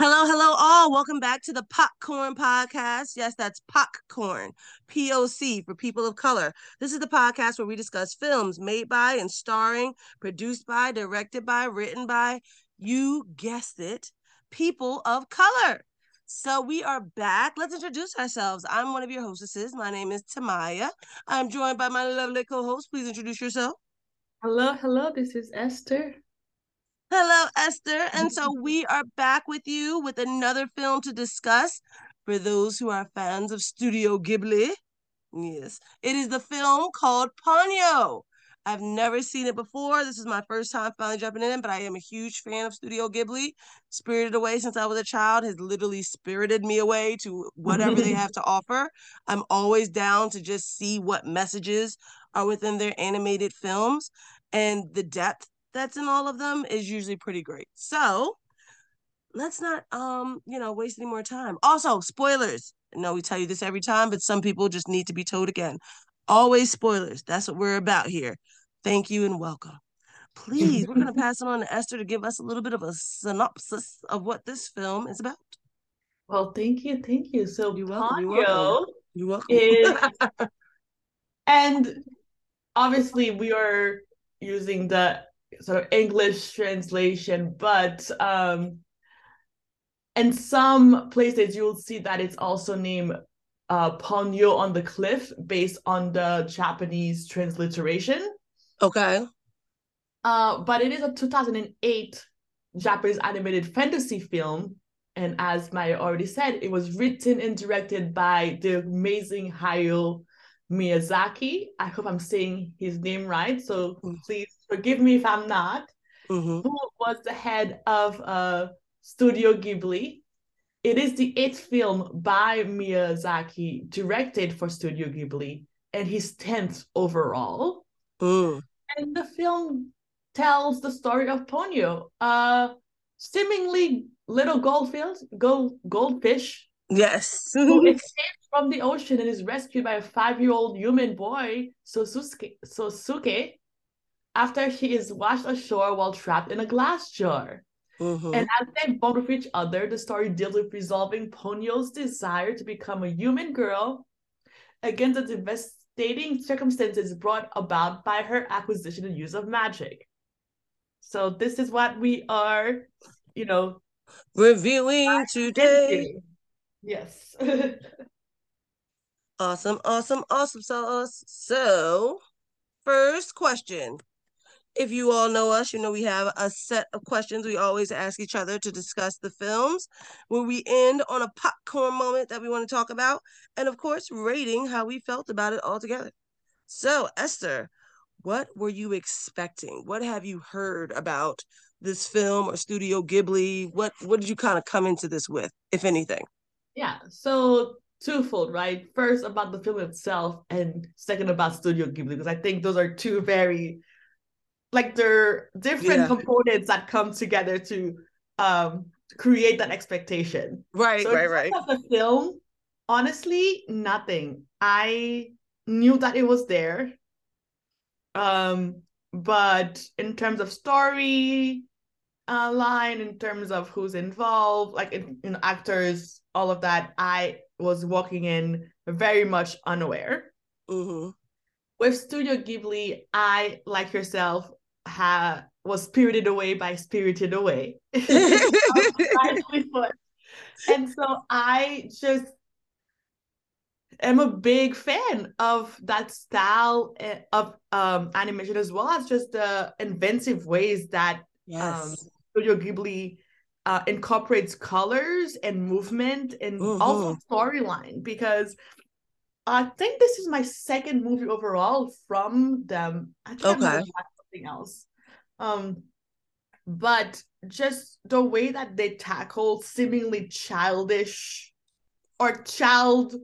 Hello, hello, all. Welcome back to the Popcorn Podcast. Yes, that's Popcorn, POC for people of color. This is the podcast where we discuss films made by and starring, produced by, directed by, written by, you guessed it, people of color. So we are back. Let's introduce ourselves. I'm one of your hostesses. My name is Tamaya. I'm joined by my lovely co-host. Please introduce yourself. Hello, hello. This is Esther. Hello, Esther. And so we are back with you with another film to discuss for those who are fans of Studio Ghibli. Yes, it is the film called Ponyo. I've never seen it before. This is my first time finally jumping in, but I am a huge fan of Studio Ghibli. Spirited Away since I was a child has literally spirited me away to whatever they have to offer. I'm always down to just see what messages are within their animated films and the depth that's in all of them is usually pretty great. So let's not um, you know, waste any more time. Also, spoilers. I know we tell you this every time, but some people just need to be told again. Always spoilers. That's what we're about here. Thank you and welcome. Please, we're gonna pass it on to Esther to give us a little bit of a synopsis of what this film is about. Well, thank you, thank you. So You're welcome, you're welcome. You're welcome. is, and obviously we are using the sort of English translation, but um, in some places you'll see that it's also named uh, Ponyo on the Cliff based on the Japanese transliteration. okay. Uh, but it is a 2008 Japanese animated fantasy film. And as Maya already said, it was written and directed by the amazing Hayao Miyazaki. I hope I'm saying his name right. So Mm. please forgive me if I'm not. hmm Who was the head of uh, Studio Ghibli? It is the eighth film by Miyazaki directed for Studio Ghibli and his 10th overall Mm. and the film tells the story of Ponyo, a seemingly little goldfish, gold goldfish Yes. who escapes from the ocean and is rescued by a five-year-old human boy, Sosuke, Sosuke, after he is washed ashore while trapped in a glass jar. Mhm. And as they bond with each other, the story deals with resolving Ponyo's desire to become a human girl against the devastating circumstances brought about by her acquisition and use of magic. So this is what we are, you know, Reviewing today. Yes. Awesome, awesome, awesome sauce. So, first question. If you all know us, you know we have a set of questions we always ask each other to discuss the films, where we end on a popcorn moment that we want to talk about, and of course, rating how we felt about it all together. So, Esther, what were you expecting? What have you heard about this film or Studio Ghibli? What what did you kind of come into this with, if anything? yeah. So twofold, right? First about the film itself, and second about Studio Ghibli, because I think those are two very like they're different Yeah. components that come together to um create that expectation. Right, So right, right. of the film, honestly, nothing. I knew that it was there. Um, but in terms of story uh, line, in terms of who's involved, like in, in actors, all of that, I was walking in very much unaware. hmm With Studio Ghibli, I, like yourself, ha was spirited away by Spirited Away. And so I just am a big fan of that style eh, of um, animation as well as just the inventive ways that um. Studio Ghibli uh, incorporates colors and movement and also storyline because I think this is my second movie overall from them. I Okay. Something else. Um, but just the way that they tackle seemingly childish or child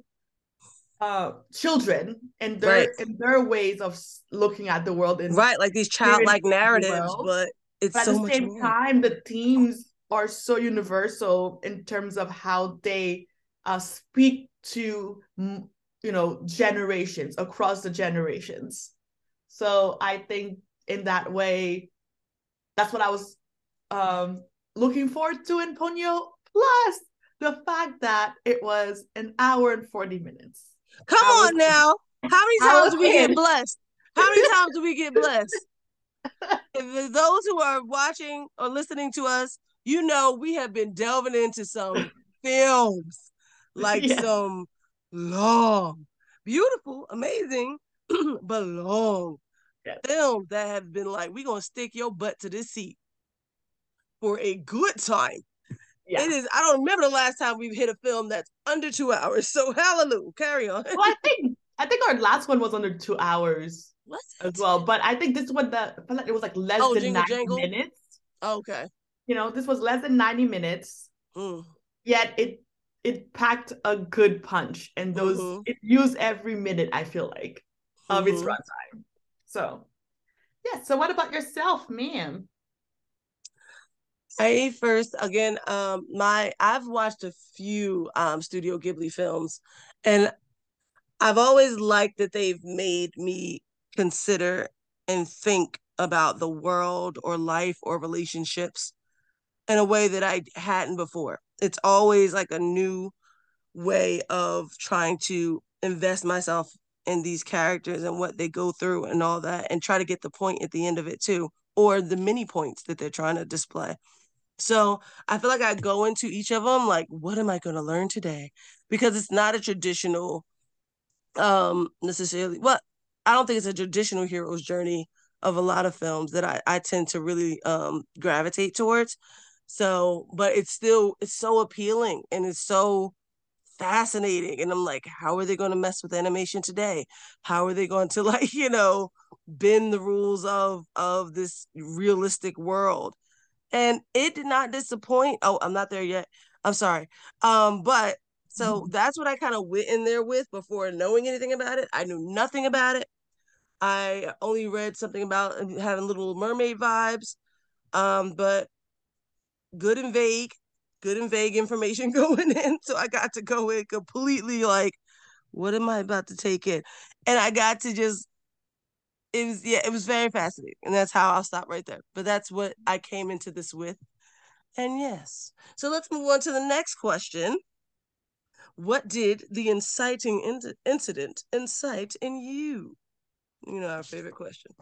uh children and their Right. and their ways of looking at the world and right like these childlike the narratives world. but it's but at so the much same more time the themes are so universal in terms of how they uh speak to you know generations across the generations so i think in that way that's what i was um looking forward to in ponyo Plus the fact that it was an hour and 40 minutes. Come I on now. How many times do we get blessed? How many times do we get blessed? those who are watching or listening to us, you know we have been delving into some films, like Yeah. some long, beautiful, amazing, but long Yeah. films that have been like, we're gonna stick your butt to this seat for a good time. Yeah. It is, I don't remember the last time we've hit a film that's under two hours. So hallelujah. Carry on. well, I think I think our last one was under two hours What? as well. But I think this one the I like it was like less Oh, than Jingle 90 Jangle? minutes. Okay. You know, this was less than 90 minutes. Mm. yet it it packed a good punch and those Mhm. it used every minute i feel like of its Mhm. runtime so yeah so what about yourself ma'am I first again, um, my I've watched a few um Studio Ghibli films, and I've always liked that they've made me consider and think about the world or life or relationships in a way that I hadn't before. It's always like a new way of trying to invest myself in these characters and what they go through and all that, and try to get the point at the end of it too, or the many points that they're trying to display. So I feel like I go into each of them like, what am I going to learn today? Because it's not a traditional, um, necessarily. Well, I don't think it's a traditional hero's journey of a lot of films that I I tend to really um gravitate towards. So, but it's still it's so appealing and it's so fascinating and i'm like how are they going to mess with animation today? How are they going to like you know bend the rules of of this realistic world? And it did not disappoint. Oh i'm not there yet. I'm sorry. Um but so that's what i kind of went in there with before knowing anything about it. I knew nothing about it. I only read something about having little mermaid vibes. Um but good and vague good and vague information going in. So I got to go in completely like, what am I about to take in? And I got to just, it was, yeah, it was very fascinating. And that's how I'll stop right there. But that's what I came into this with. And yes. So let's move on to the next question. What did the inciting in- incident incite in you? You know, our favorite question.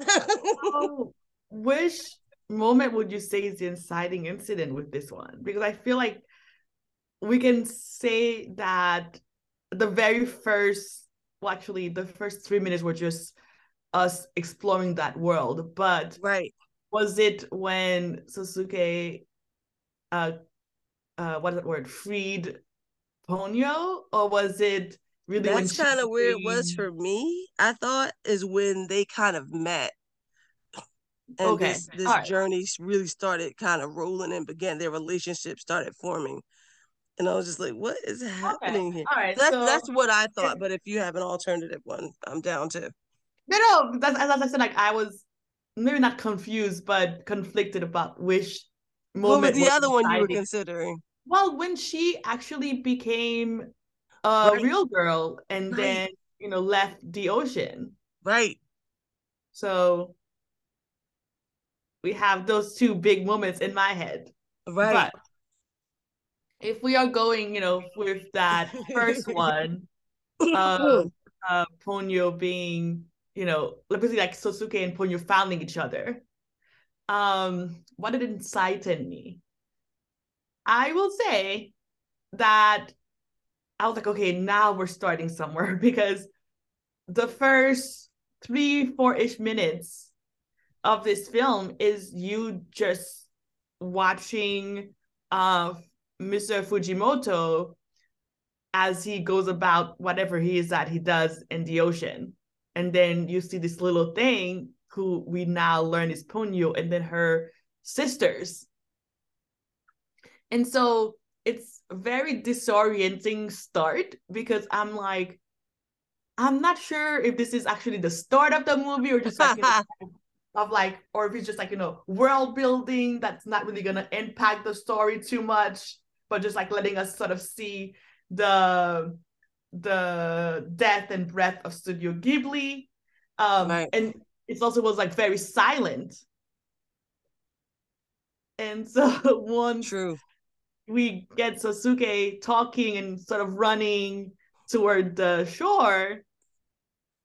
oh, which moment would you say is the inciting incident with this one because i feel like we can say that the very first well actually the first three minutes were just us exploring that world but right. was it when Sasuke uh uh what is that word freed Ponyo or was it really That's kind of where it was for me. I thought is when they kind of met, and Okay, this this right. journey really started kind of rolling and began. Their relationship started forming, and I was just like, "What is happening here?" all right So that's so that's what I thought. But if you have an alternative one, I'm down to. no no that's as I said like I was maybe not confused but conflicted about which What was moment the other one you were considering? well when she actually became a Right. real girl and Right. then you know left the ocean Right. so we have those two big moments in my head Right. But if we are going, you know, with that first one, uh, uh, Ponyo being, you know, basically like Sosuke and Ponyo finding each other, um, what did it incite in me? I will say that I was like, okay, now we're starting somewhere because the first three, four ish minutes of this film is you just watching uh Mr. Fujimoto as he goes about whatever he is that he does in the ocean. And then you see this little thing who we now learn is Ponyo and then her sisters. And so it's a very disorienting start because I'm like, I'm not sure if this is actually the start of the movie or just like of like, or if it's just like, you know, world building that's not really gonna impact the story too much, but just like letting us sort of see the the death and breath of Studio Ghibli. Um Right. and it also was like very silent. And so once True. we get Sasuke talking and sort of running toward the shore.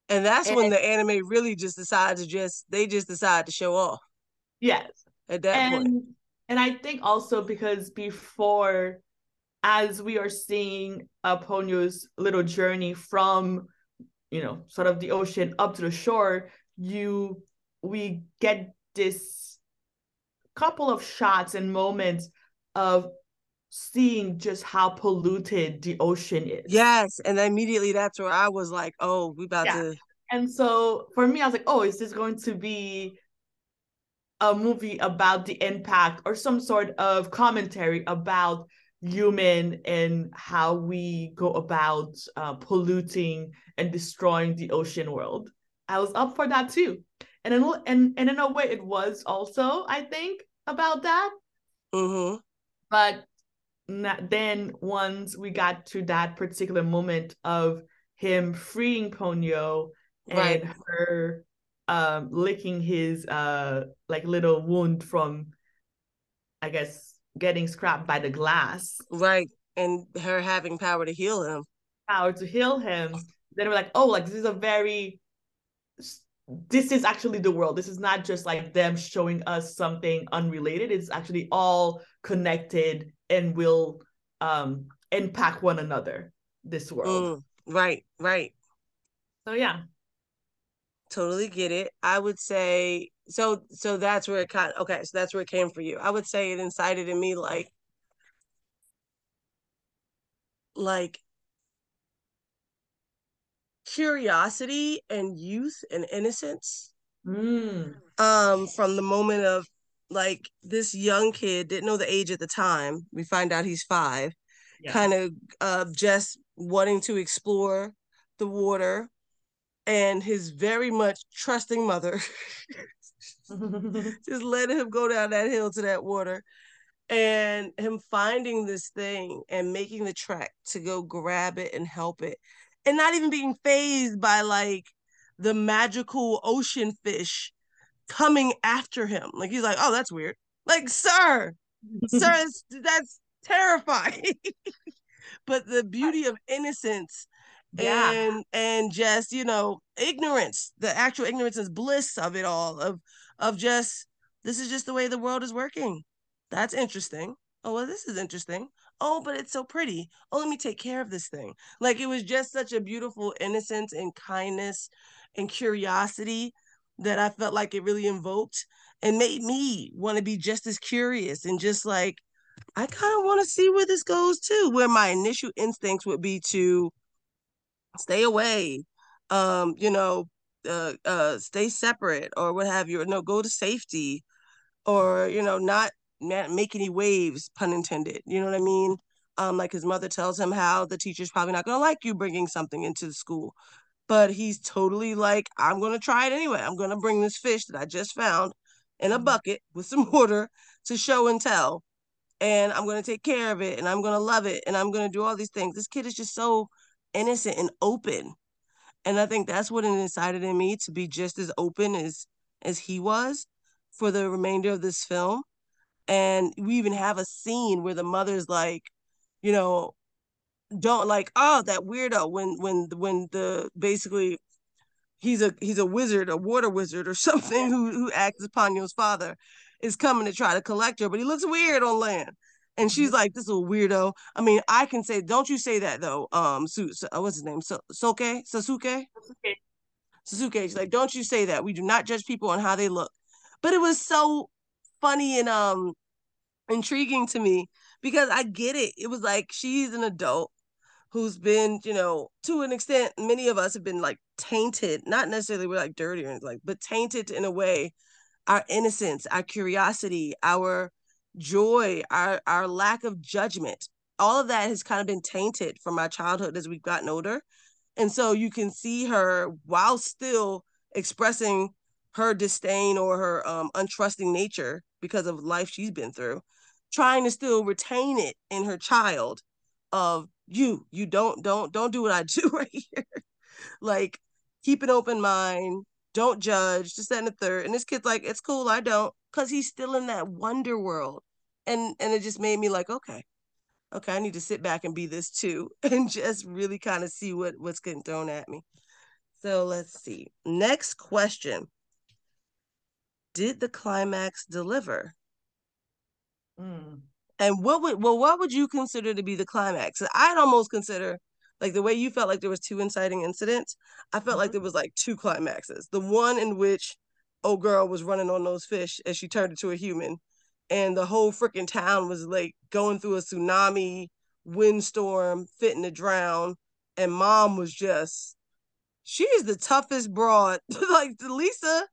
And that's and, when the anime really just decides to just they just decide to show off. Yes. At that and, point. And I think also because before as we are seeing uh, Ponyo's little journey from, you know, sort of the ocean up to the shore, you we get this couple of shots and moments of seeing just how polluted the ocean is. Yes, and immediately that's where I was like, "Oh, we about yeah. to." And so for me, I was like, "Oh, is this going to be a movie about the impact or some sort of commentary about human and how we go about uh, polluting and destroying the ocean world?" I was up for that too, and in and and in a way, it was also, I think, about that. Mm-hmm. But then once we got to that particular moment of him freeing Ponyo right. and her um licking his uh like little wound from I guess getting scrapped by the glass. Right. And her having power to heal him. Power to heal him. Then we're like, oh, like this is a very this is actually the world. This is not just like them showing us something unrelated. It's actually all connected and will um impact one another this world. Mm, right right. So yeah. Totally get it. I would say so so that's where it kind of, okay so that's where it came for you. I would say it incited in me like like curiosity and youth and innocence mm. um from the moment of like this young kid didn't know the age at the time. We find out he's five, yeah. kind of uh, just wanting to explore the water, and his very much trusting mother just letting him go down that hill to that water, and him finding this thing and making the trek to go grab it and help it, and not even being phased by like the magical ocean fish coming after him. Like he's like, oh, that's weird. Like, sir, sir, that's terrifying. but the beauty of innocence yeah. and and just you know ignorance, the actual ignorance and bliss of it all, of of just this is just the way the world is working. That's interesting. Oh well, this is interesting. Oh, but it's so pretty. Oh, let me take care of this thing. Like it was just such a beautiful innocence and kindness and curiosity that I felt like it really invoked and made me want to be just as curious and just like, I kind of want to see where this goes too. Where my initial instincts would be to stay away, um, you know, uh, uh, stay separate or what have you, or no, go to safety, or you know, not, make any waves, pun intended. You know what I mean? Um, like his mother tells him how the teacher's probably not going to like you bringing something into the school but he's totally like, I'm gonna try it anyway. I'm gonna bring this fish that I just found in a mm-hmm. bucket with some water to show and tell. And I'm gonna take care of it and I'm gonna love it and I'm gonna do all these things. This kid is just so innocent and open. And I think that's what it incited in me to be just as open as as he was for the remainder of this film. And we even have a scene where the mother's like, you know, don't like oh that weirdo when when when the basically he's a he's a wizard a water wizard or something who who acts as Ponyo's father is coming to try to collect her but he looks weird on land. And she's mm-hmm. like this is a weirdo. I mean i can say don't you say that though um Su, uh, what's his name? So, soke? Sasuke? Sasuke. Sasuke she's like don't you say that. We do not judge people on how they look. But it was so funny and um intriguing to me because i get it. It was like she's an adult who's been, you know, to an extent, many of us have been like tainted, not necessarily we're like dirty or like, but tainted in a way, our innocence, our curiosity, our joy, our our lack of judgment, all of that has kind of been tainted from our childhood as we've gotten older. And so you can see her while still expressing her disdain or her um, untrusting nature because of life she's been through, trying to still retain it in her child of you you don't don't don't do what i do right here like keep an open mind don't judge just and the third and this kid's like it's cool i don't because he's still in that wonder world and and it just made me like okay okay, I need to sit back and be this too, and just really kind of see what what's getting thrown at me. So let's see. Next question. Did the climax deliver? Mm. And what would well, what would you consider to be the climax? I'd almost consider like the way you felt like there was two inciting incidents. I felt mm-hmm. like there was like two climaxes. The one in which old girl was running on those fish as she turned into a human, and the whole freaking town was like going through a tsunami, windstorm, fitting to drown, and mom was just she is the toughest broad. like Lisa,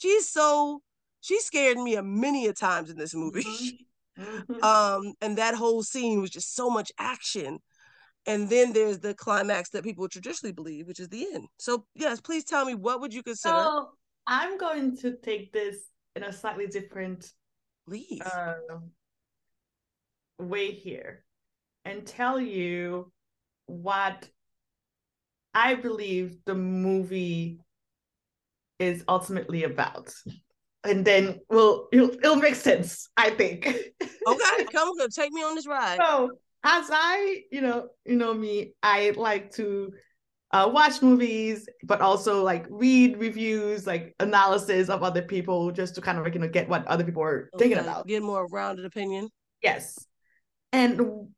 she's so she scared me a many a times in this movie. Mm-hmm. um, and that whole scene was just so much action. And then there's the climax that people traditionally believe, which is the end. So yes, please tell me what would you consider? So I'm going to take this in a slightly different Please. Uh, way here and tell you what I believe the movie is ultimately about. And then well it'll, it'll make sense, I think. okay, come on, take me on this ride. So as I, you know, you know me, I like to uh, watch movies, but also like read reviews, like analysis of other people, just to kind of like you know get what other people are okay. thinking about. Get more rounded opinion. Yes, and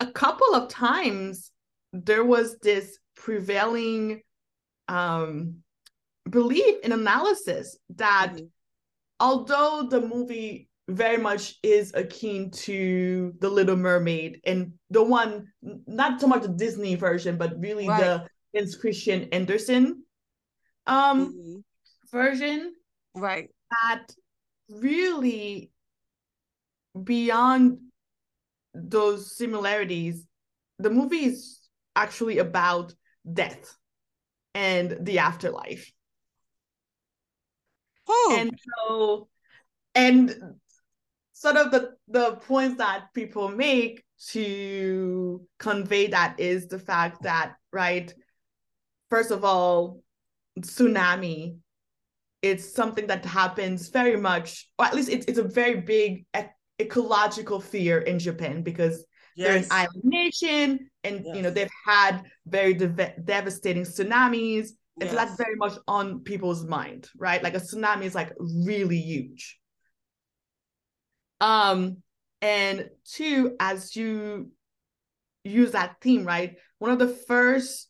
a couple of times there was this prevailing um belief in analysis that mm-hmm. Although the movie very much is akin to the little mermaid and the one not so much the disney version but really right. the Hans Christian Andersen um mm-hmm. version. Right. That really beyond those similarities, the movie is actually about death and the afterlife. Oh. And so and sort of the the points that people make to convey that is the fact that right first of all, tsunami. It's something that happens very much, or at least it's it's a very big ec- ecological fear in Japan because yes. they're an island nation, and yes. you know they've had very de- devastating tsunamis, yes. so that's very much on people's mind, right? Like a tsunami is like really huge. Um, and two, as you use that theme, right? One of the first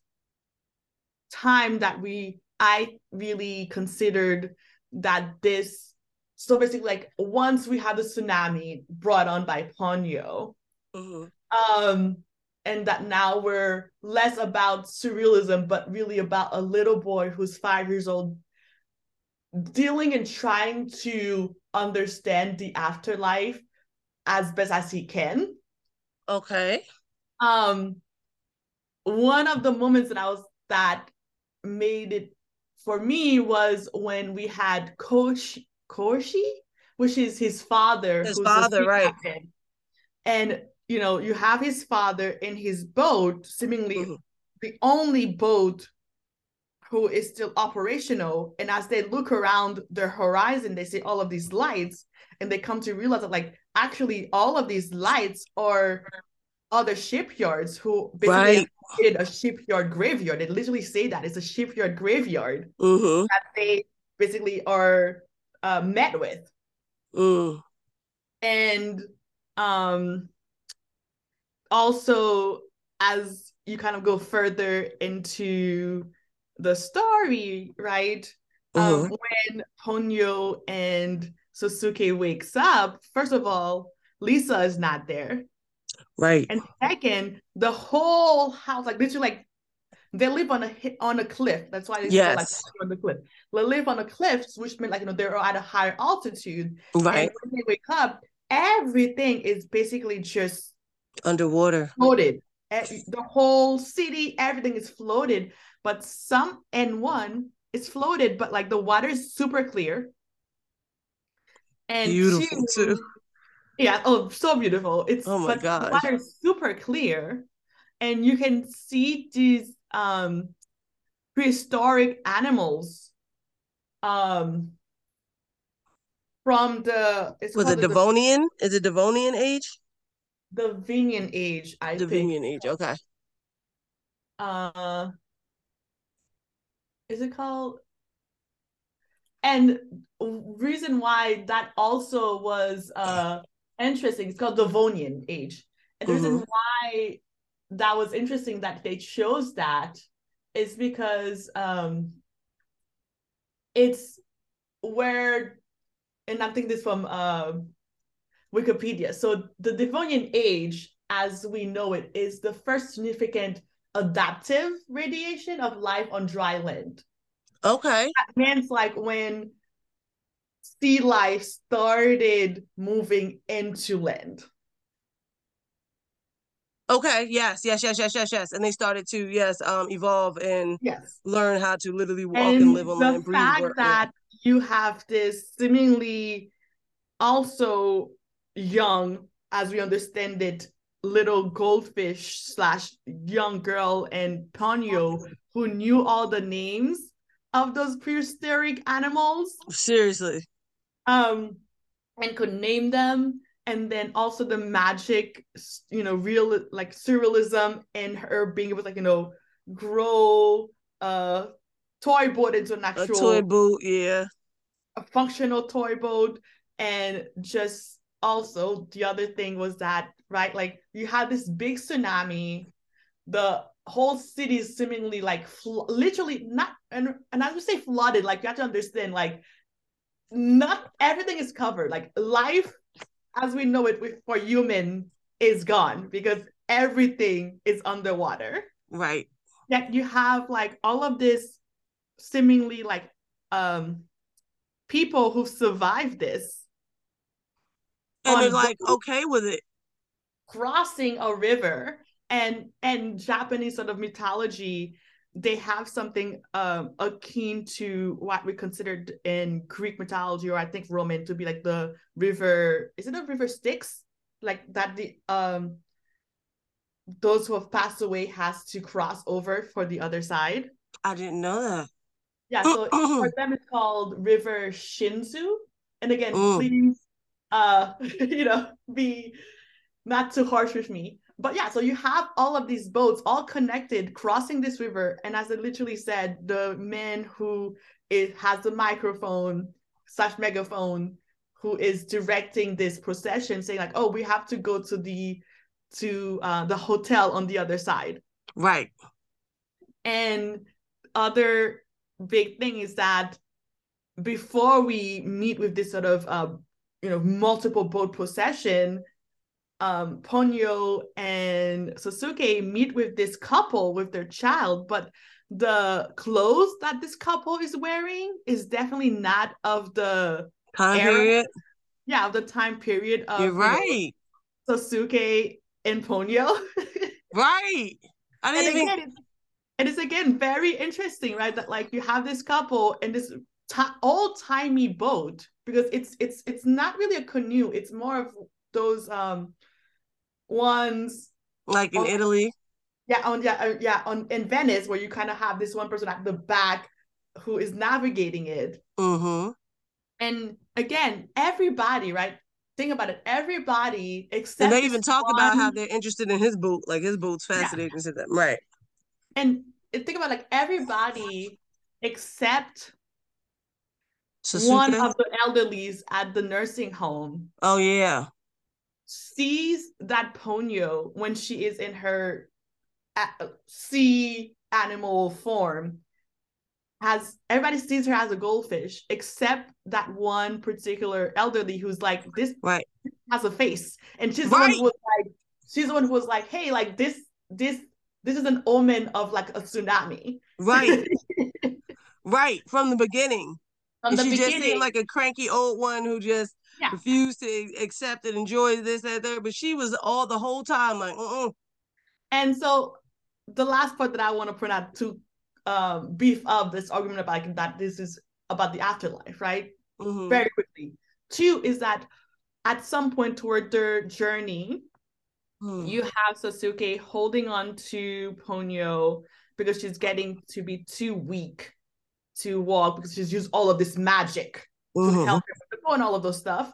time that we I really considered that this so basically like once we had the tsunami brought on by Ponyo, mm-hmm. um, and that now we're less about surrealism, but really about a little boy who's five years old dealing and trying to understand the afterlife as best as he can. Okay. Um one of the moments that I was that made it for me was when we had Coach Koshi, which is his father. His father, right. Captain. And you know, you have his father in his boat, seemingly mm-hmm. the only boat who is still operational. And as they look around the horizon, they see all of these lights, and they come to realize that like actually all of these lights are other shipyards who basically right. created a shipyard graveyard. They literally say that it's a shipyard graveyard mm-hmm. that they basically are uh, met with. Mm. And um, also, as you kind of go further into the story, right? Um, mm-hmm. Um, when Ponyo and Sosuke wakes up, first of all, Lisa is not there. Right. And second, the whole house, like literally, like they live on a on a cliff. That's why they yes. like on the cliff. They live on a cliff, which means like you know they're at a higher altitude. Right. And when they wake up, everything is basically just underwater, floated. The whole city, everything is floated. But some and one is floated, but like the water is super clear. And beautiful two, too yeah. Oh, so beautiful. It's oh my god, water is super clear, and you can see these um prehistoric animals um from the was it Devonian? The, is it Devonian age? The Vinian age, I the think. Vinian age. Okay. Uh is it called and reason why that also was uh interesting it's called the Devonian age and the mm-hmm. reason why that was interesting that they chose that is because um it's where and i'm thinking this from uh, wikipedia so the devonian age as we know it is the first significant adaptive radiation of life on dry land okay that means like when sea life started moving into land Okay. Yes. Yes. Yes. Yes. Yes. Yes. And they started to yes um evolve and yes learn how to literally walk and, and live on land. The fact that yeah. you have this seemingly also young, as we understand it, little goldfish slash young girl and Ponyo who knew all the names of those prehistoric animals. Seriously. Um, and could name them and then also the magic you know real like surrealism and her being able to like you know grow a toy boat into an actual a toy boat yeah a functional toy boat and just also the other thing was that right like you had this big tsunami the whole city is seemingly like fl- literally not and and I would say flooded like you have to understand like not everything is covered like life as we know it for human is gone because everything is underwater. Right. Yet you have like all of this seemingly like um people who survived this. And they're like okay with it. Crossing a river and and Japanese sort of mythology they have something um, akin to what we considered in Greek mythology or I think Roman to be like the river. Is it a river Styx? Like that the um those who have passed away has to cross over for the other side. I didn't know that. Yeah, so for them it's called River Shinzu. And again, mm. please uh you know be not too harsh with me but yeah, so you have all of these boats all connected crossing this river. And as I literally said, the man who is, has the microphone slash megaphone who is directing this procession saying like, oh, we have to go to the to uh, the hotel on the other side. Right. And other big thing is that before we meet with this sort of uh, you know multiple boat possession um, Ponyo and Sasuke meet with this couple with their child, but the clothes that this couple is wearing is definitely not of the time era. period. Yeah, of the time period of You're right. You know, Sasuke and Ponyo. right. I didn't and even... again, it's, and it's again very interesting, right? That like you have this couple and this t- old timey boat because it's it's it's not really a canoe. It's more of those um ones like in on, Italy. Yeah, on yeah, uh, yeah, on in Venice where you kind of have this one person at the back who is navigating it. Mm-hmm. And again, everybody, right? Think about it. Everybody except and they even talk one... about how they're interested in his boot, like his boot's fascinating yeah. to them, right? And think about like everybody except One of the elderlies at the nursing home. Oh yeah. sees that Ponyo when she is in her sea animal form. Has everybody sees her as a goldfish except that one particular elderly who's like this right. has a face. And she's right. the one who was like she's the one who was like hey like this this this is an omen of like a tsunami. Right. Right. From the beginning from and the she beginning. just seemed like a cranky old one who just yeah. refused to accept it, enjoy this, that, there. But she was all the whole time like, uh And so the last part that I want to point out to um, beef up this argument about like, that this is about the afterlife, right? Mm-hmm. Very quickly. Two is that at some point toward their journey, hmm. you have Sasuke holding on to Ponyo because she's getting to be too weak to walk because she's used all of this magic mm-hmm. to help her go and all of those stuff.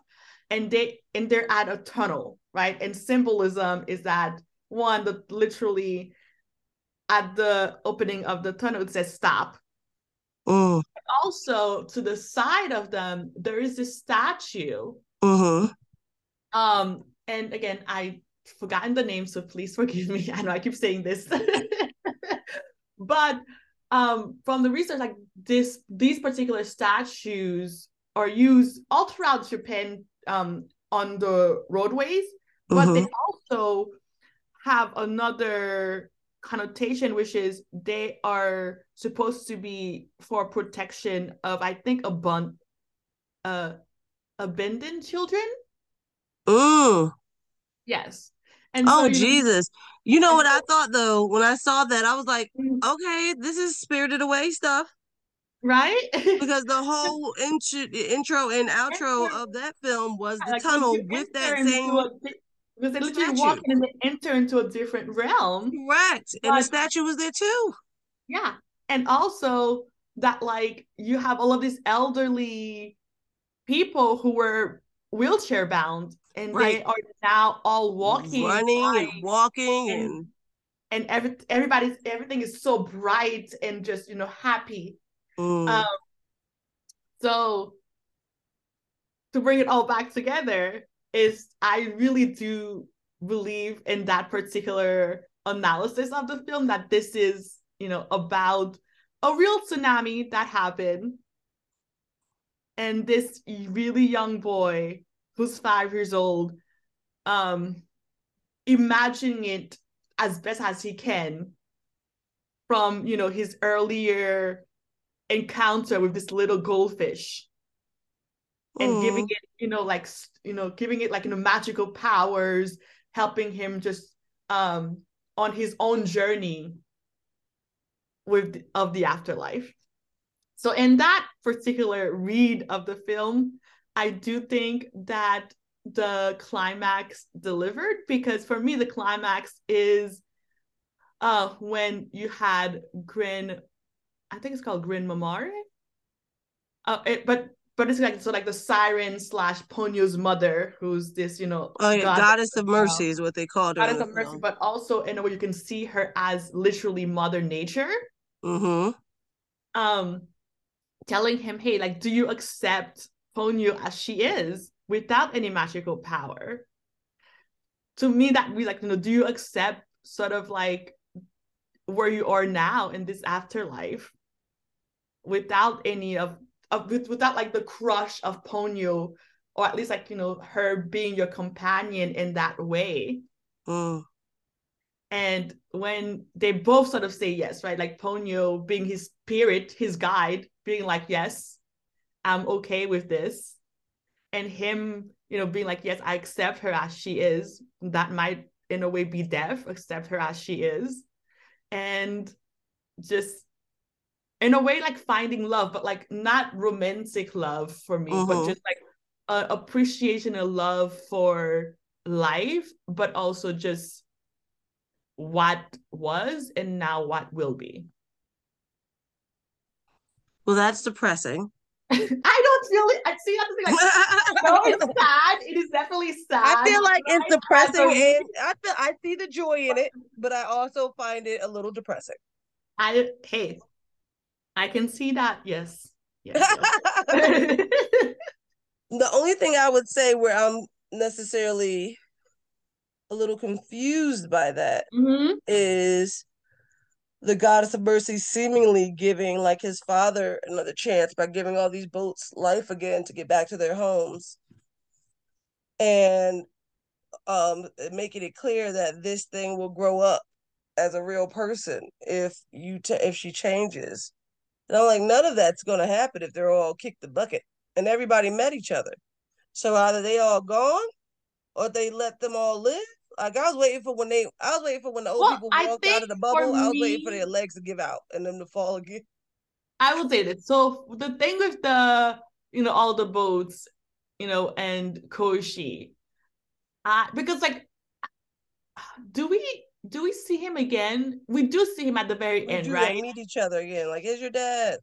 and they and they're at a tunnel, right? And symbolism is that one that literally at the opening of the tunnel it says stop. Mm. Also, to the side of them, there is a statue. Mm-hmm. Um, and again, I forgotten the name, so please forgive me. I know I keep saying this. but um from the research, like this these particular statues are used all throughout Japan um on the roadways, but Mhm. they also have another connotation, which is they are supposed to be for protection of, I think, a abund uh abandoned children. Mm. Yes. And Oh so, Jesus. You know what I thought though when I saw that I was like, Mm, okay, this is spirited away stuff right? because the whole intro, intro and outro of that film was the like, tunnel with that same a because they literally walk in and they enter into a different realm. correct, and the statue was there too. Yeah. And also that like you have all of these elderly people who were wheelchair bound and they are now all walking running and walking and- and and every, everybody's everything is so bright and just you know happy. Mm. Um, so to bring it all back together is I really do believe in that particular analysis of the film that this is, you know, about a real tsunami that happened. And this really young boy who's five years old, um, imagining it as best as he can from, you know, his earlier encounter with this little goldfish and giving Mm. it you know like you know giving it like you know magical powers helping him just um on his own journey with of the afterlife so in that particular read of the film i do think that the climax delivered because for me the climax is uh when you had grin i think it's called grin mamare uh, it, but but it's like so like the siren slash Ponyo's mother, who's this you know Oh yeah, goddess goddess of mercy is what they called her. goddess of mercy, but also in a way you can see her as literally Mother Nature, Mm-hmm. um, telling him, hey, like, do you accept Ponyo as she is without any magical power? To me, that we like, you know, do you accept sort of like where you are now in this afterlife without any of of without like the crush of Ponyo, or at least like you know her being your companion in that way. Mm. And when they both sort of say yes, right? Like Ponyo being his spirit, his guide, being like, yes, I'm okay with this. And him, you know, being like, yes, I accept her as she is. That might, in a way, be deaf, accept her as she is. And just, in a way, like finding love, but like not romantic love for me, but Mhm. just like a appreciation and love for life, but also just what was and now what will be. Well, that's depressing. I don't feel it. I see. I'm like, no, it's sad. It is definitely sad. I feel like it's depressing, I, and I feel I see the joy in it, but I also find it a little depressing. I hey, I can see that. Yes. Yes. yes. the only thing I would say where I'm necessarily a little confused by that Mhm. is the goddess of mercy seemingly giving like his father another chance by giving all these boats life again to get back to their homes. And um making it clear that this thing will grow up as a real person if you t- if she changes. And i'm like none of that's going to happen if they're all kicked the bucket and everybody met each other. So either they all gone or they let them all live like I was waiting for when they, I was waiting for when the old Well, people walked out of the bubble. I was waiting for their legs to give out and them to fall again. I would say this. So the thing with the, you know, all the boats, you know, and Koshi, uh, because like, do we do we see him again? We do see him at the very We end, do right? that, meet each other again. Like, is your dad.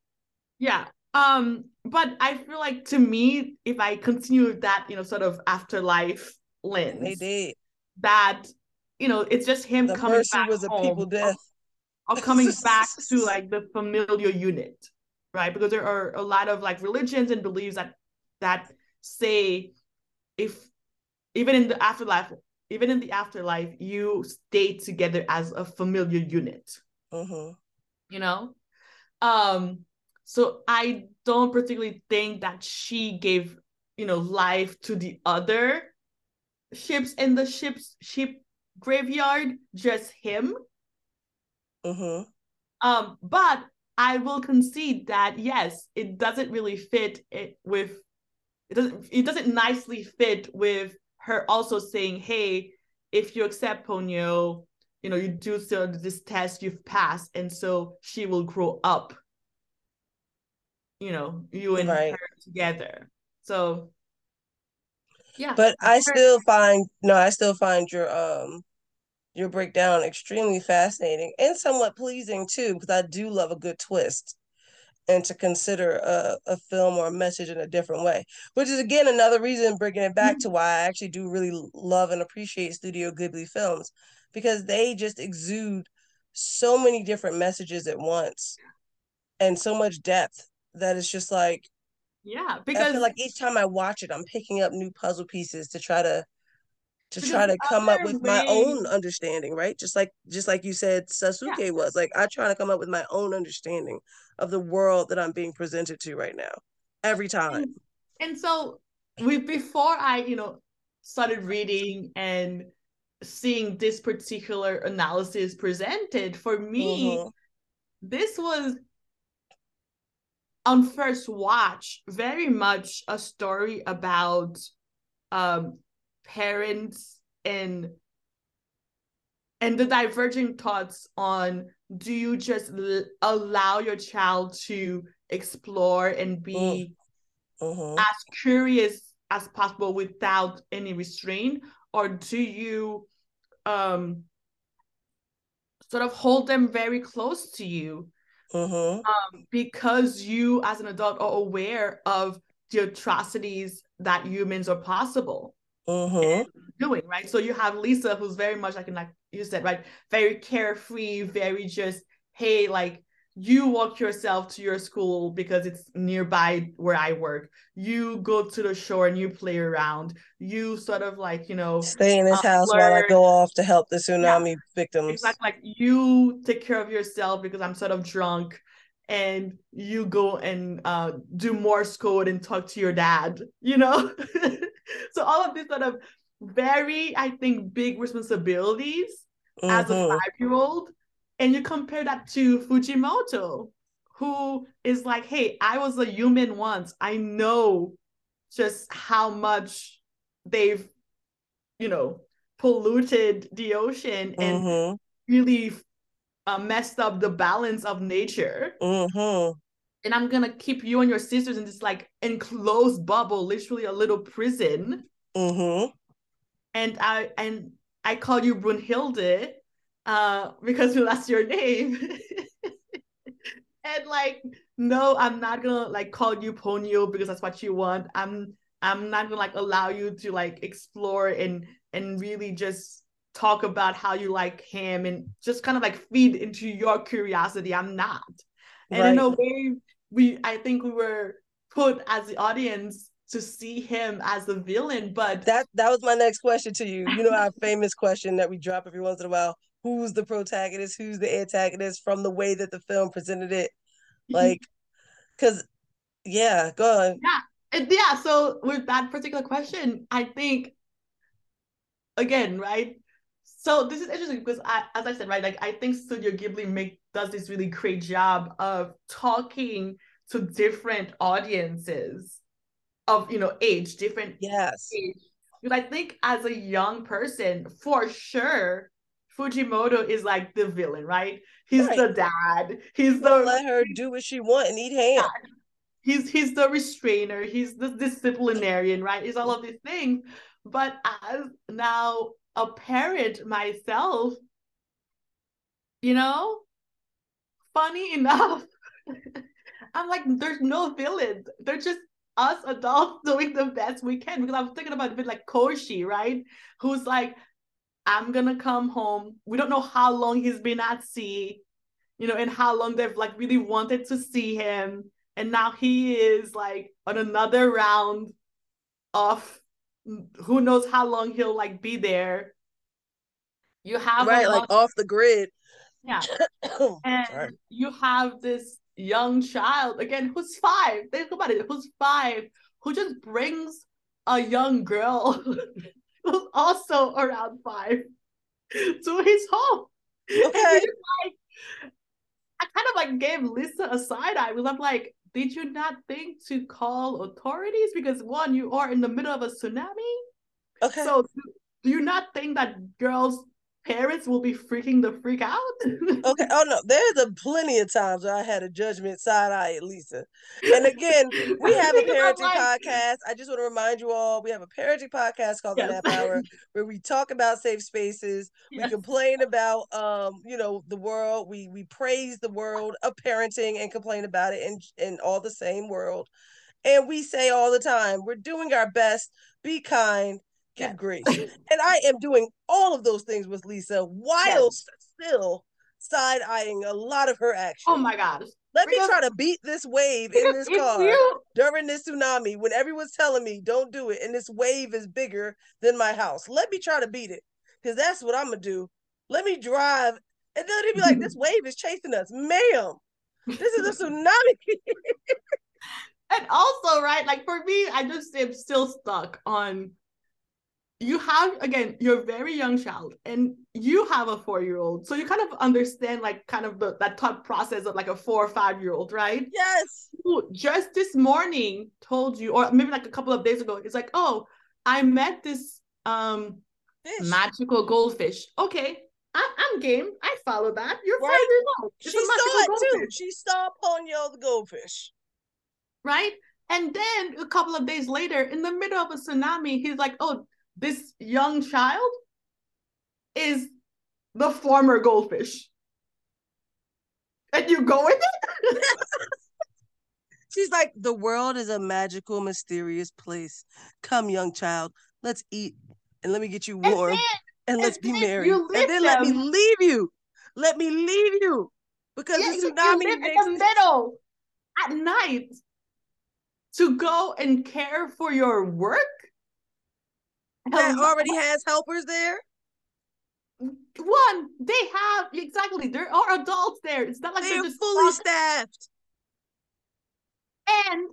Yeah. Um, but I feel like to me, if I continue that, you know, sort of afterlife lens, they did that you know, it's just him the coming back was a home, people death. Or, or coming back to like the familiar unit, right? Because there are a lot of like religions and beliefs that that say if even in the afterlife, even in the afterlife, you stay together as a familiar unit. Mm-hmm. You know, um, so I don't particularly think that she gave you know life to the other ships in the ship's ship graveyard, just him. Mm-hmm. Um, but I will concede that yes, it doesn't really fit it with it doesn't it doesn't nicely fit with her also saying, hey, if you accept Ponyo, you know, you do still this test you've passed, and so she will grow up. You know, you and Right. her together. So yeah. But I still find no, I still find your um your breakdown extremely fascinating and somewhat pleasing too, because I do love a good twist and to consider a, a film or a message in a different way, which is again another reason bringing it back to why I actually do really love and appreciate Studio Ghibli films because they just exude so many different messages at once and so much depth that it's just like yeah, because like each time I watch it, I'm picking up new puzzle pieces to try to to try to come up with my own understanding, right? Just like just like you said Sosuke Yeah. was. Like I try to come up with my own understanding of the world that I'm being presented to right now. Every time. and, and so we before I, you know, started reading and seeing this particular analysis presented, for me, Mhm. this was on first watch very much a story about um parents and and the diverging thoughts on do you just l- allow your child to explore and be Mhm. as curious as possible without any restraint? Or do you um sort of hold them very close to you Mhm. um, because you as an adult are aware of the atrocities that humans are possible Mhm. doing right so you have lisa who's very much like like you said right very carefree very just hey like you walk yourself to your school because it's nearby where i work you go to the shore and you play around you sort of like you know Stay in this uh, house while I go off to help the tsunami victims. Exactly. Like you take care of yourself because I'm sort of drunk and you go and uh, do Morse code and talk to your dad, you know? so all of these sort of very, I think, big responsibilities as a Mhm. five-year-old. And you compare that to Fujimoto, who is like, hey, I was a human once. I know just how much they've, you know, polluted the ocean and Mhm. really uh, messed up the balance of nature. Mhm. And I'm gonna keep you and your sisters in this like enclosed bubble, literally a little prison. Mhm. And I and I call you Brunhilde uh, because that's your name. and like, no, I'm not gonna like call you Ponyo because that's what you want. I'm I'm not gonna like allow you to like explore and and really just talk about how you like him and just kind of like feed into your curiosity. I'm not. And in a way, we I think we were put as the audience to see him as the villain, but That that was my next question to you. You know our famous question that we drop every once in a while. Who's the protagonist? Who's the antagonist from the way that the film presented it? Mm-hmm. Like, cause yeah, go on. And yeah, so with that particular question, I think again, right? So this is interesting because I, as I said, right, like I think Studio Ghibli make does this really great job of talking to different audiences of you know age, different Yes. age. Because I think as a young person, for sure, Fujimoto is like the villain, right? He's Right. the dad. He's Don't the let her do what she want and eat ham. he's he's the restrainer he's the disciplinarian right he's all of these things but as now a parent myself you know funny enough I'm like, there's no villains. They're just us adults doing the best we can. Because I was thinking about a bit like Koshi, right? Who's like, I'm gonna come home. We don't know how long he's been at sea, you know, and how long they've like really wanted to see him. And now he is like on another round of who knows how long he'll like be there. You have right, like off the grid. Yeah. and Sorry. you have this young child again who's five. Think about it, who's five, who just brings a young girl who's also around five to his home. Okay. Like, I kind of like gave Lisa a side eye because I'm like, did you not think to call authorities? Because one, you are in the middle of a tsunami. Okay. So do you not think that girls parents will be freaking the freak out. okay. Oh no, there's a plenty of times where I had a judgment side eye at Lisa. And again, we have a parenting podcast. I just want to remind you all we have a parenting podcast called yes. The Nap Hour where we talk about safe spaces. Yes. We complain about um, you know, the world. We we praise the world of parenting and complain about it in in all the same world. And we say all the time, we're doing our best. Be kind grace. and I am doing all of those things with Lisa while yes. still side eyeing a lot of her actions. Oh my gosh. Let because, me try to beat this wave in this car you... during this tsunami when everyone's telling me don't do it and this wave is bigger than my house. Let me try to beat it because that's what I'm gonna do. Let me drive and then they'd be like, this wave is chasing us, ma'am. This is a tsunami. and also, right, like for me, I just am still stuck on you have again you're a very young child and you have a four year old so you kind of understand like kind of the, that thought process of like a four or five year old right? Yes. Who just this morning told you or maybe like a couple of days ago it's like oh i met this um Fish. magical goldfish. Okay I, am game. I follow that. You're right. five years old. It's she saw it goldfish. too she saw ponyo the goldfish. Right? And then a couple of days later in the middle of a tsunami he's like oh this young child is the former goldfish. And you go with it? She's like, the world is a magical, mysterious place. Come, young child, let's eat and let me get you warm and, then, and let's and be married. And then them. let me leave you. Let me leave you. Because yeah, the tsunami you live in the middle at night to go and care for your work that already has helpers there? One, they have exactly. There are adults there. It's not like they're, they're fully staffed. And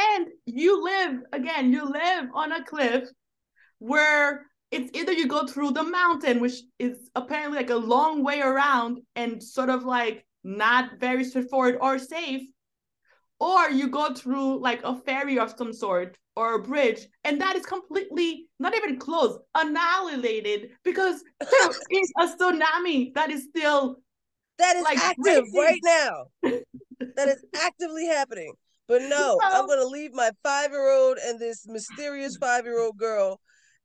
and you live again. You live on a cliff where it's either you go through the mountain, which is apparently like a long way around and sort of like not very straightforward or safe, or you go through like a ferry of some sort or a bridge and that is completely not even close annihilated because there is a tsunami that is still that is like, active right now. That is actively happening. But no so, i'm gonna leave my five-year-old and this mysterious five-year-old girl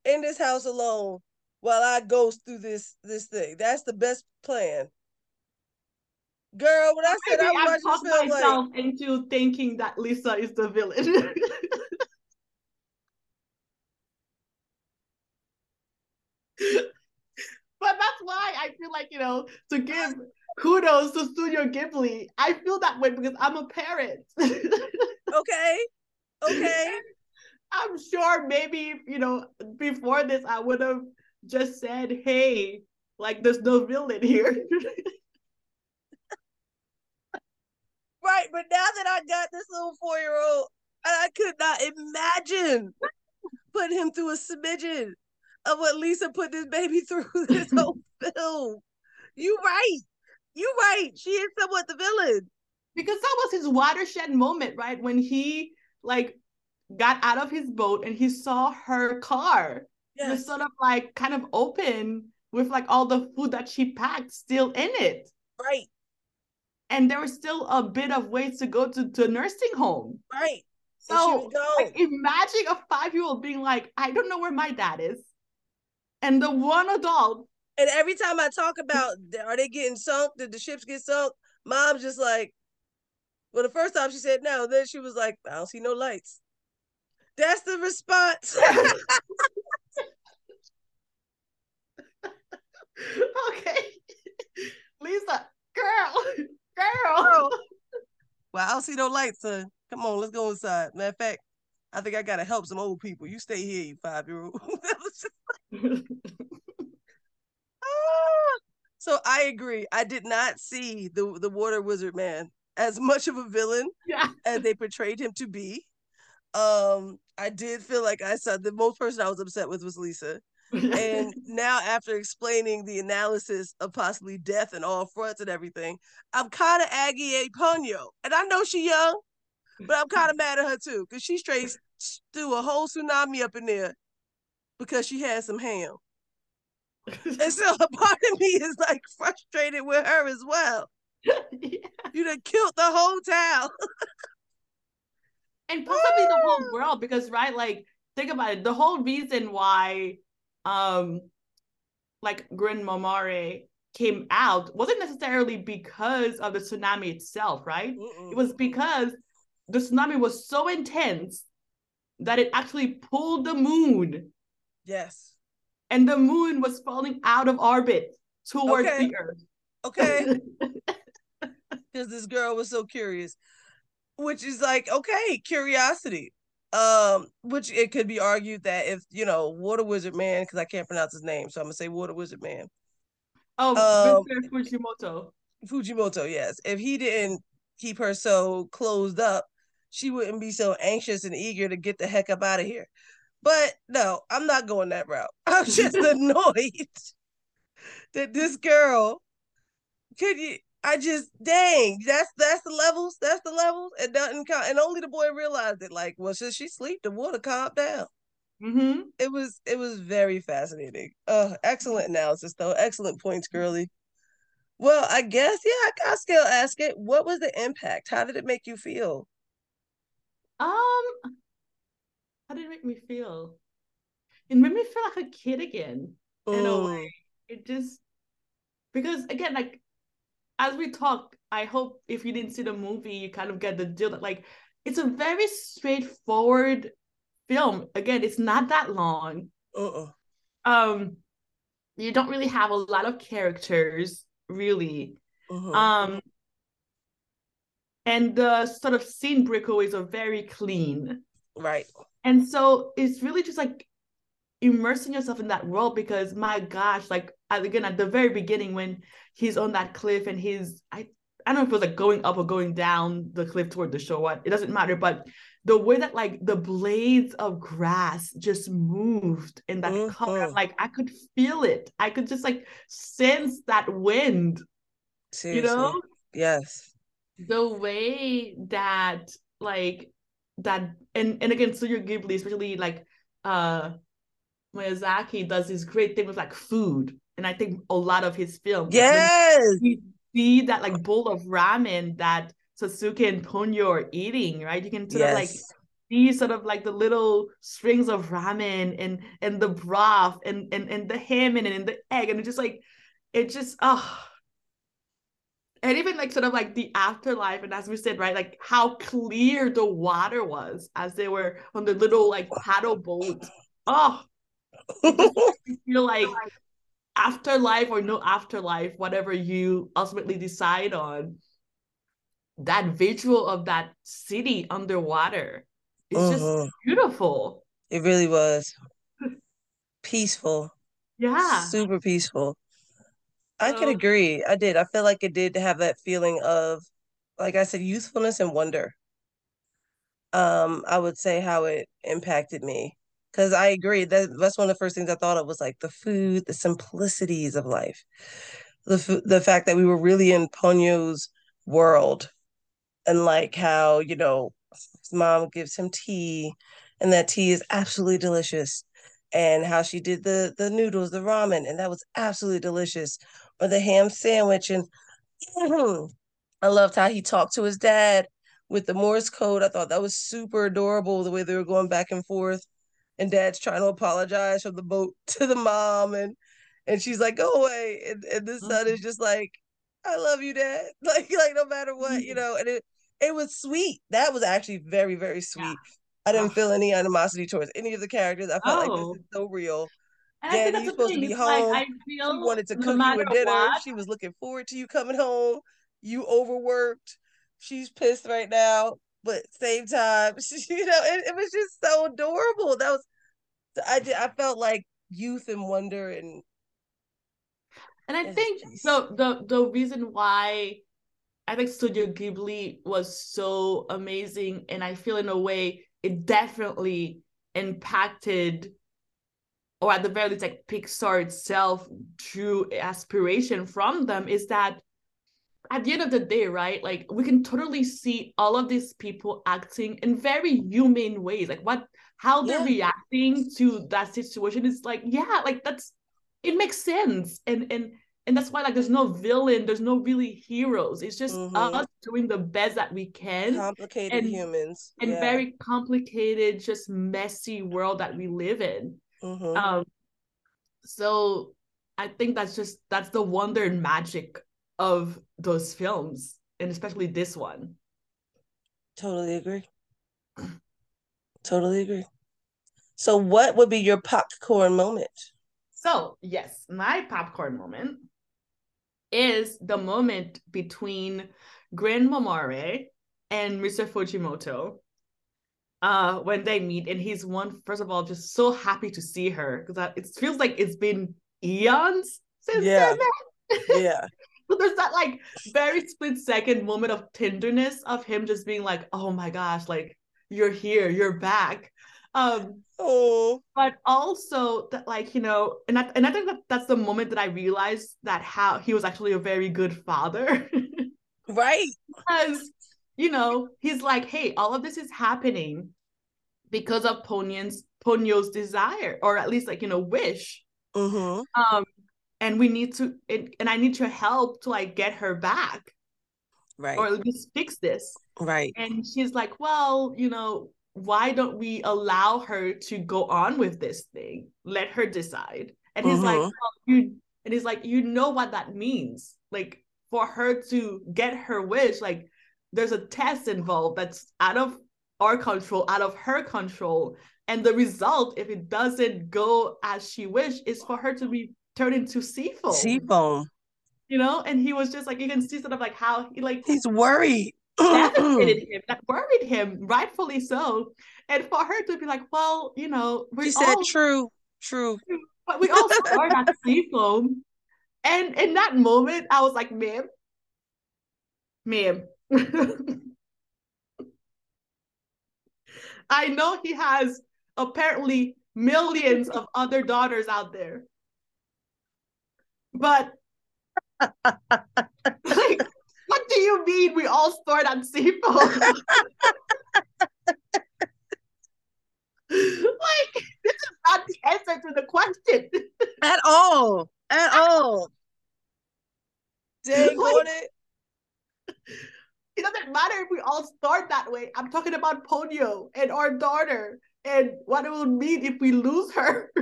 in this house alone while i go through this this thing. That's the best plan. Girl, when I said I talked myself like... into thinking that Lisa is the villain. but that's why I feel like, you know, to give kudos to Studio Ghibli, I feel that way because I'm a parent. okay. Okay. I'm sure maybe, you know, before this, I would have just said, hey, like, there's no villain here. right, but now that I got this little four year old, I could not imagine putting him through a smidgen of what Lisa put this baby through this whole film. You right. You right. She is somewhat the villain. Because that was his watershed moment, right? When he like got out of his boat and he saw her car. Yes. It was sort of like kind of open with like all the food that she packed still in it. Right. And there was still a bit of ways to go to, to nursing home. Right. So like, imagine a five year old being like, I don't know where my dad is and the one adult. And every time I talk about are they getting sunk? Did the ships get sunk? Mom's just like, Well, the first time she said no, then she was like, I don't see no lights. That's the response. okay. Lisa, girl, girl. Well, I don't see no lights, son. Come on, let's go inside. Matter of fact, I think I gotta help some old people. You stay here, you five year old. so I agree. I did not see the the water wizard man as much of a villain yeah. as they portrayed him to be. Um, I did feel like I saw the most person I was upset with was Lisa. and now after explaining the analysis of possibly death and all fronts and everything, I'm kind of Aggie at Ponyo. And I know she young, but I'm kind of mad at her too, because she straight threw a whole tsunami up in there because she had some ham. and so a part of me is like frustrated with her as well. yeah. You done killed the whole town. and possibly the whole world, because right, like think about it, the whole reason why um like Gran Mamare came out wasn't necessarily because of the tsunami itself, right? Mm-mm. It was because the tsunami was so intense that it actually pulled the moon. Yes. And the moon was falling out of orbit towards okay. the earth. Okay. Because this girl was so curious. Which is like, okay, curiosity. Um, which it could be argued that if you know Water Wizard Man, because I can't pronounce his name, so I'm gonna say Water Wizard Man. Oh, um, Fujimoto. Fujimoto, yes. If he didn't keep her so closed up, she wouldn't be so anxious and eager to get the heck up out of here. But no, I'm not going that route. I'm just annoyed that this girl could you I just dang, that's that's the levels, that's the levels, and doesn't count. And only the boy realized it. Like, well, since she sleep, the water calmed down. Mm-hmm. It was it was very fascinating. Uh, excellent analysis though. Excellent points, girly. Well, I guess yeah, I got still ask it. What was the impact? How did it make you feel? Um, how did it make me feel? It made me feel like a kid again in a way. It just because again, like as we talk, I hope if you didn't see the movie, you kind of get the deal that like it's a very straightforward film. Again, it's not that long. Uh-uh. Um, you don't really have a lot of characters, really. Uh-huh. Um, and the sort of scene breakaways are very clean. Right. And so it's really just like immersing yourself in that world because my gosh, like again at the very beginning when he's on that cliff and he's I I don't know if it was like going up or going down the cliff toward the shore. What it doesn't matter, but the way that like the blades of grass just moved in that mm-hmm. color, like I could feel it. I could just like sense that wind. Seriously. You know? Yes. The way that like that and and again Studio Ghibli, especially like uh Miyazaki does this great thing with like food, and I think a lot of his films. Yes, you see that like bowl of ramen that Sosuke and Ponyo are eating, right? You can sort yes. of like see sort of like the little strings of ramen and and the broth and and and the ham and, and the egg, and it just like it just oh and even like sort of like the afterlife and as we said right like how clear the water was as they were on the little like paddle boat oh you feel like afterlife or no afterlife, whatever you ultimately decide on, that visual of that city underwater it's uh-huh. just beautiful. It really was peaceful. Yeah. Super peaceful. I can agree. I did. I feel like it did have that feeling of, like I said, youthfulness and wonder. Um, I would say how it impacted me because I agree that that's one of the first things I thought of was like the food, the simplicities of life, the the fact that we were really in Ponyo's world, and like how you know his mom gives him tea, and that tea is absolutely delicious, and how she did the the noodles, the ramen, and that was absolutely delicious, or the ham sandwich, and I loved how he talked to his dad with the Morse code. I thought that was super adorable the way they were going back and forth and dad's trying to apologize from the boat to the mom and and she's like go away and, and the son mm-hmm. is just like i love you dad like like no matter what you know and it it was sweet. That was actually very, very sweet. Yeah. I didn't feel any animosity towards any of the characters. I felt oh. like this oh. is so real. And Daddy, you're supposed to be home. Like, she wanted to cook you a dinner. What, she was looking forward to you coming home. You overworked. She's pissed right now, but same time, she, you know, it, it was just so adorable. That was, I did. I felt like youth and wonder and. And I think so. The the reason why I think Studio Ghibli was so amazing, and I feel in a way it definitely impacted, or at the very least, like Pixar itself drew aspiration from them. Is that at the end of the day, right? Like we can totally see all of these people acting in very human ways. Like what, how they're yeah. reacting to that situation is like, yeah, like that's it makes sense, and and and that's why like there's no villain there's no really heroes it's just mm-hmm. us doing the best that we can complicated and, humans and yeah. very complicated just messy world that we live in mm-hmm. um so i think that's just that's the wonder and magic of those films and especially this one totally agree totally agree so what would be your popcorn moment so yes my popcorn moment is the moment between Gran Mamare and Mr. Fujimoto uh when they meet and he's one first of all just so happy to see her because it feels like it's been eons since yeah. yeah. So there's that like very split second moment of tenderness of him just being like oh my gosh like you're here you're back. Um, oh, but also that, like you know, and I, and I think that that's the moment that I realized that how he was actually a very good father, right? Because you know, he's like, hey, all of this is happening because of Ponyo's Ponyo's desire, or at least like you know, wish. Mm-hmm. Um, and we need to, and, and I need your help to like get her back, right? Or at least fix this, right? And she's like, well, you know, why don't we allow her to go on with this thing? Let her decide. And he's like, oh, you and he's like, you know what that means. Like for her to get her wish, like there's a test involved that's out of our control, out of her control. And the result, if it doesn't go as she wished, is for her to be turned into seafoam. Seafoam. You know, and he was just like you can see sort of like how he like he's worried devastated him, that worried him, rightfully so. And for her to be like, well, you know, we she said, true, true. But we all start at seafoam. And in that moment, I was like, ma'am, ma'am. I know he has apparently millions of other daughters out there. But like, what do you mean we all start on seafoam? like this is not the answer to the question at all at all dang on it matter if we all start that way i'm talking about ponyo and our daughter and what it will mean if we lose her.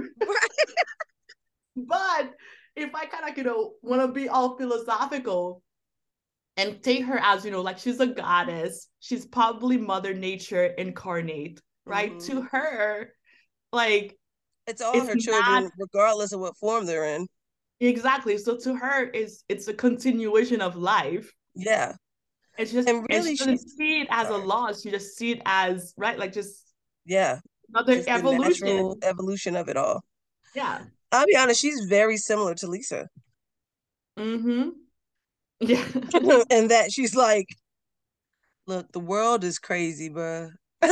But if i kind of you know want to be all philosophical and take her as you know like she's a goddess she's probably mother nature incarnate right? Mm-hmm. to her like it's all it's her children not... regardless of what form they're in. Exactly. So to her is it's a continuation of life. Yeah it's just and really she doesn't see it as a loss You just see it as right like just yeah another just evolution evolution of it all yeah i'll be honest she's very similar to lisa mm-hmm yeah. and that she's like, look, the world is crazy, bro.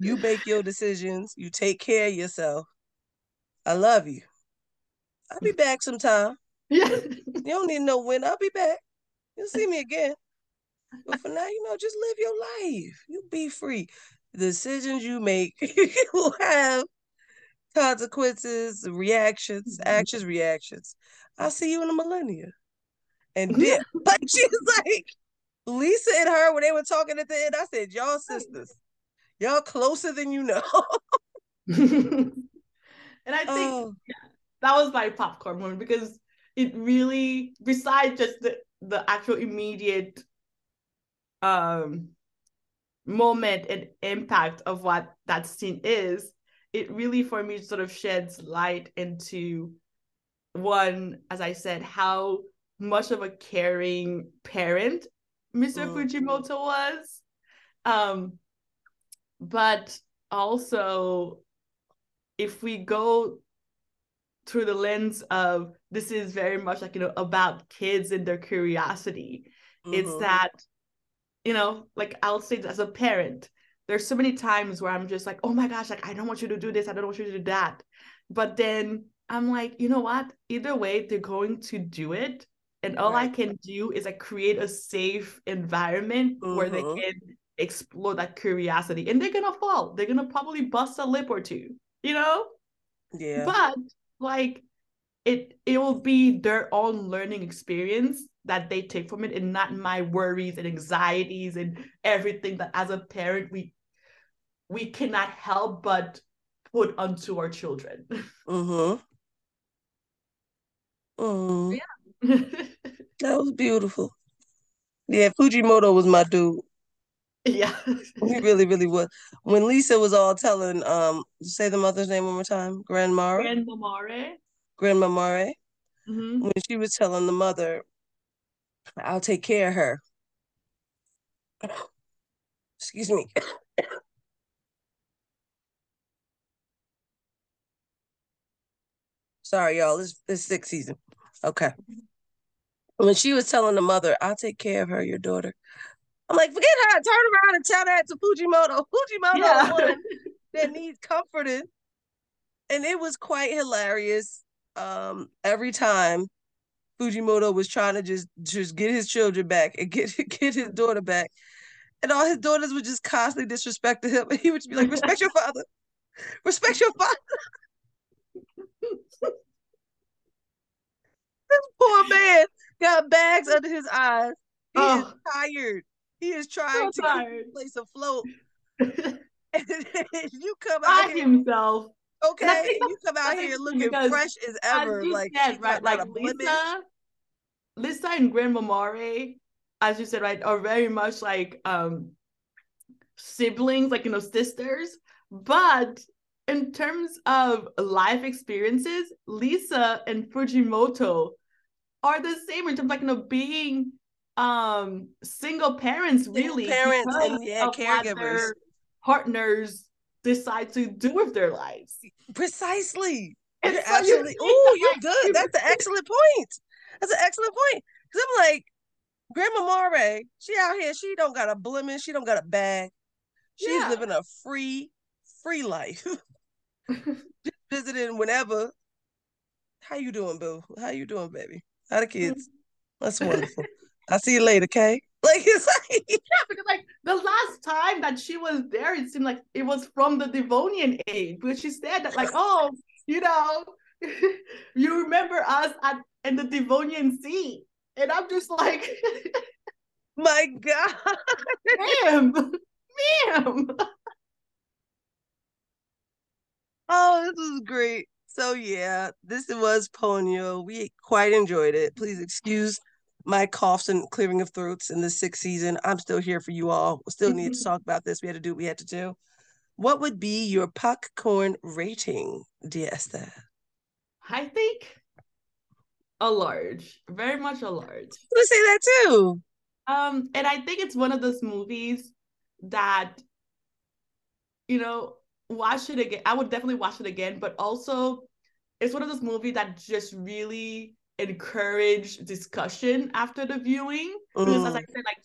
you make your decisions, you take care of yourself. I love you. I'll be back sometime. Yeah. You don't need to know when I'll be back. You'll see me again. But for now, you know, just live your life. You be free. The decisions you make will have consequences, reactions, mm-hmm. actions, reactions. I'll see you in a millennia. And dip. like she's like Lisa and her when they were talking at the end, I said, Y'all sisters, y'all closer than you know. and I think oh. yeah, that was my popcorn moment because it really, besides just the the actual immediate um moment and impact of what that scene is, it really for me sort of sheds light into one, as I said, how much of a caring parent Mr. Mm. Fujimoto was. Um, but also, if we go through the lens of this is very much like, you know, about kids and their curiosity, mm-hmm. it's that, you know, like I'll say as a parent, there's so many times where I'm just like, oh my gosh, like I don't want you to do this, I don't want you to do that. But then I'm like, you know what? Either way, they're going to do it. And all right. I can do is like create a safe environment mm-hmm. where they mm-hmm. can explore that curiosity. And they're gonna fall. They're gonna probably bust a lip or two, you know? Yeah. But like it it will be their own learning experience that they take from it and not my worries and anxieties and everything that as a parent we we cannot help but put onto our children. Mm-hmm. Mm. Yeah. that was beautiful. Yeah, Fujimoto was my dude. Yeah. we really, really was. When Lisa was all telling, um, say the mother's name one more time, Grandma. Grandma Mare. Grandma Mare. Mm-hmm. When she was telling the mother, I'll take care of her. Excuse me. Sorry, y'all. It's, it's sixth season. Okay. When she was telling the mother, I'll take care of her, your daughter. I'm like, forget her. Turn around and tell that to Fujimoto. Fujimoto yeah. one that needs comforting. And it was quite hilarious. Um, every time Fujimoto was trying to just just get his children back and get get his daughter back. And all his daughters would just constantly disrespect him. And he would be like, respect your father. Respect your father. this poor man got bags under his eyes. He oh. is tired. He is trying so to keep the place afloat. you come out here, himself. Okay, you come out here looking fresh as ever. As like said, right, like Lisa, Lisa and Grandma Mare, as you said, right, are very much like um siblings, like you know, sisters. But in terms of life experiences, Lisa and Fujimoto are the same in terms of like you know being um single parents really single parents and yeah caregivers. partners decide to do with their lives. Precisely. You're so absolutely oh you're good. that's an excellent point. That's an excellent point. Because i'm like grandma Mare, she out here she don't got a blemish she don't got a bag. She's yeah. living a free free life. Just visiting whenever. How you doing boo? How you doing baby? How the kids? That's wonderful I'll see you later, okay? Like it's like yeah, because like the last time that she was there, it seemed like it was from the Devonian age, but she said that like, oh, you know, you remember us at in the Devonian Sea, and I'm just like, my God, ma'am, ma'am. Oh, this was great. So yeah, this was Ponyo. We quite enjoyed it. Please excuse my coughs and clearing of throats in the sixth season. I'm still here for you all. We still need to talk about this. We had to do what we had to do. What would be your popcorn rating, dear Esther? I think a large, very much a large. I say that too. Um, and I think it's one of those movies that, you know, watch it again. I would definitely watch it again, but also it's one of those movies that just really encourage discussion after the viewing. Mm. because as i mm. said like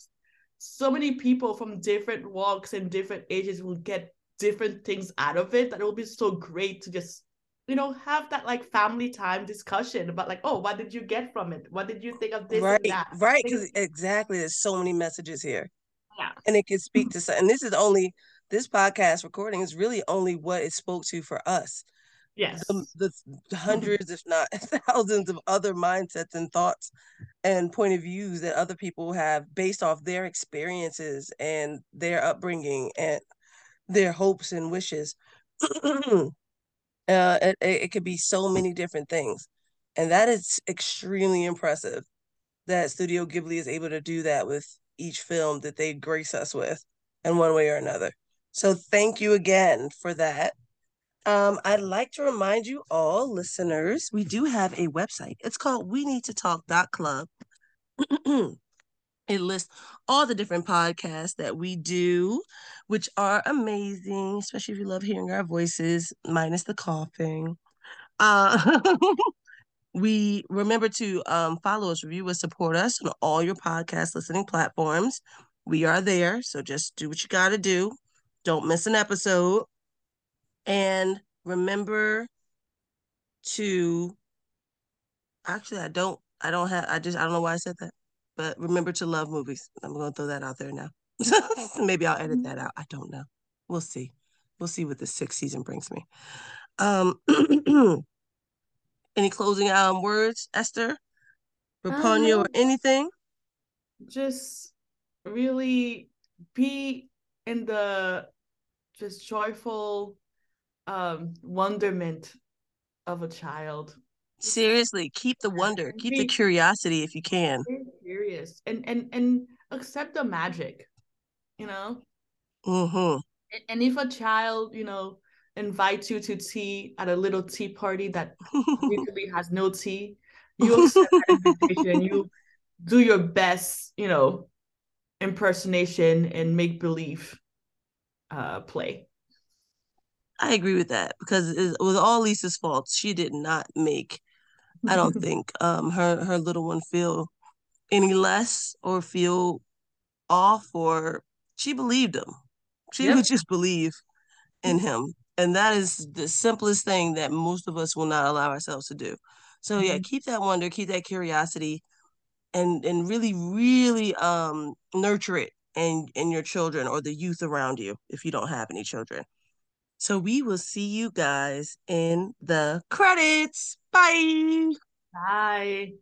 so many people from different walks and different ages will get different things out of it that it will be so great to just you know have that like family time discussion about like oh what did you get from it? What did you think of this right right because exactly there's so many messages here. Yeah. And it can speak to and this is only this podcast recording is really only what it spoke to for us Yes. The, the hundreds, if not thousands, of other mindsets and thoughts and point of views that other people have based off their experiences and their upbringing and their hopes and wishes. uh, it, it could be so many different things. And that is extremely impressive that Studio Ghibli is able to do that with each film that they grace us with in one way or another. So thank you again for that. Um, I'd like to remind you all listeners, we do have a website. It's called we need to talk.club. it lists all the different podcasts that we do, which are amazing, especially if you love hearing our voices, minus the coughing. Uh, we remember to um, follow us, review us, support us on all your podcast listening platforms. We are there, so just do what you got to do. Don't miss an episode. And remember to actually I don't I don't have I just I don't know why I said that. But remember to love movies. I'm gonna throw that out there now. Maybe I'll edit that out. I don't know. We'll see. We'll see what the sixth season brings me. Um any closing um words, Esther? Rapunio um, or anything? Just really be in the just joyful um wonderment of a child. Seriously keep the wonder keep the curiosity if you can. curious and and and accept the magic you know? Mm-hmm. and, and if a child you know invites you to tea at a little tea party that usually has no tea you accept that invitation. You do your best you know impersonation and make believe uh play I agree with that because it was all Lisa's fault. She did not make, I don't think, um, her her little one feel any less or feel off or she believed him. She yep. would just believe in him. And that is the simplest thing that most of us will not allow ourselves to do. So yeah, mm-hmm. keep that wonder, keep that curiosity and and really, really um nurture it in in your children or the youth around you if you don't have any children. So we will see you guys in the credits. Bye. Bye.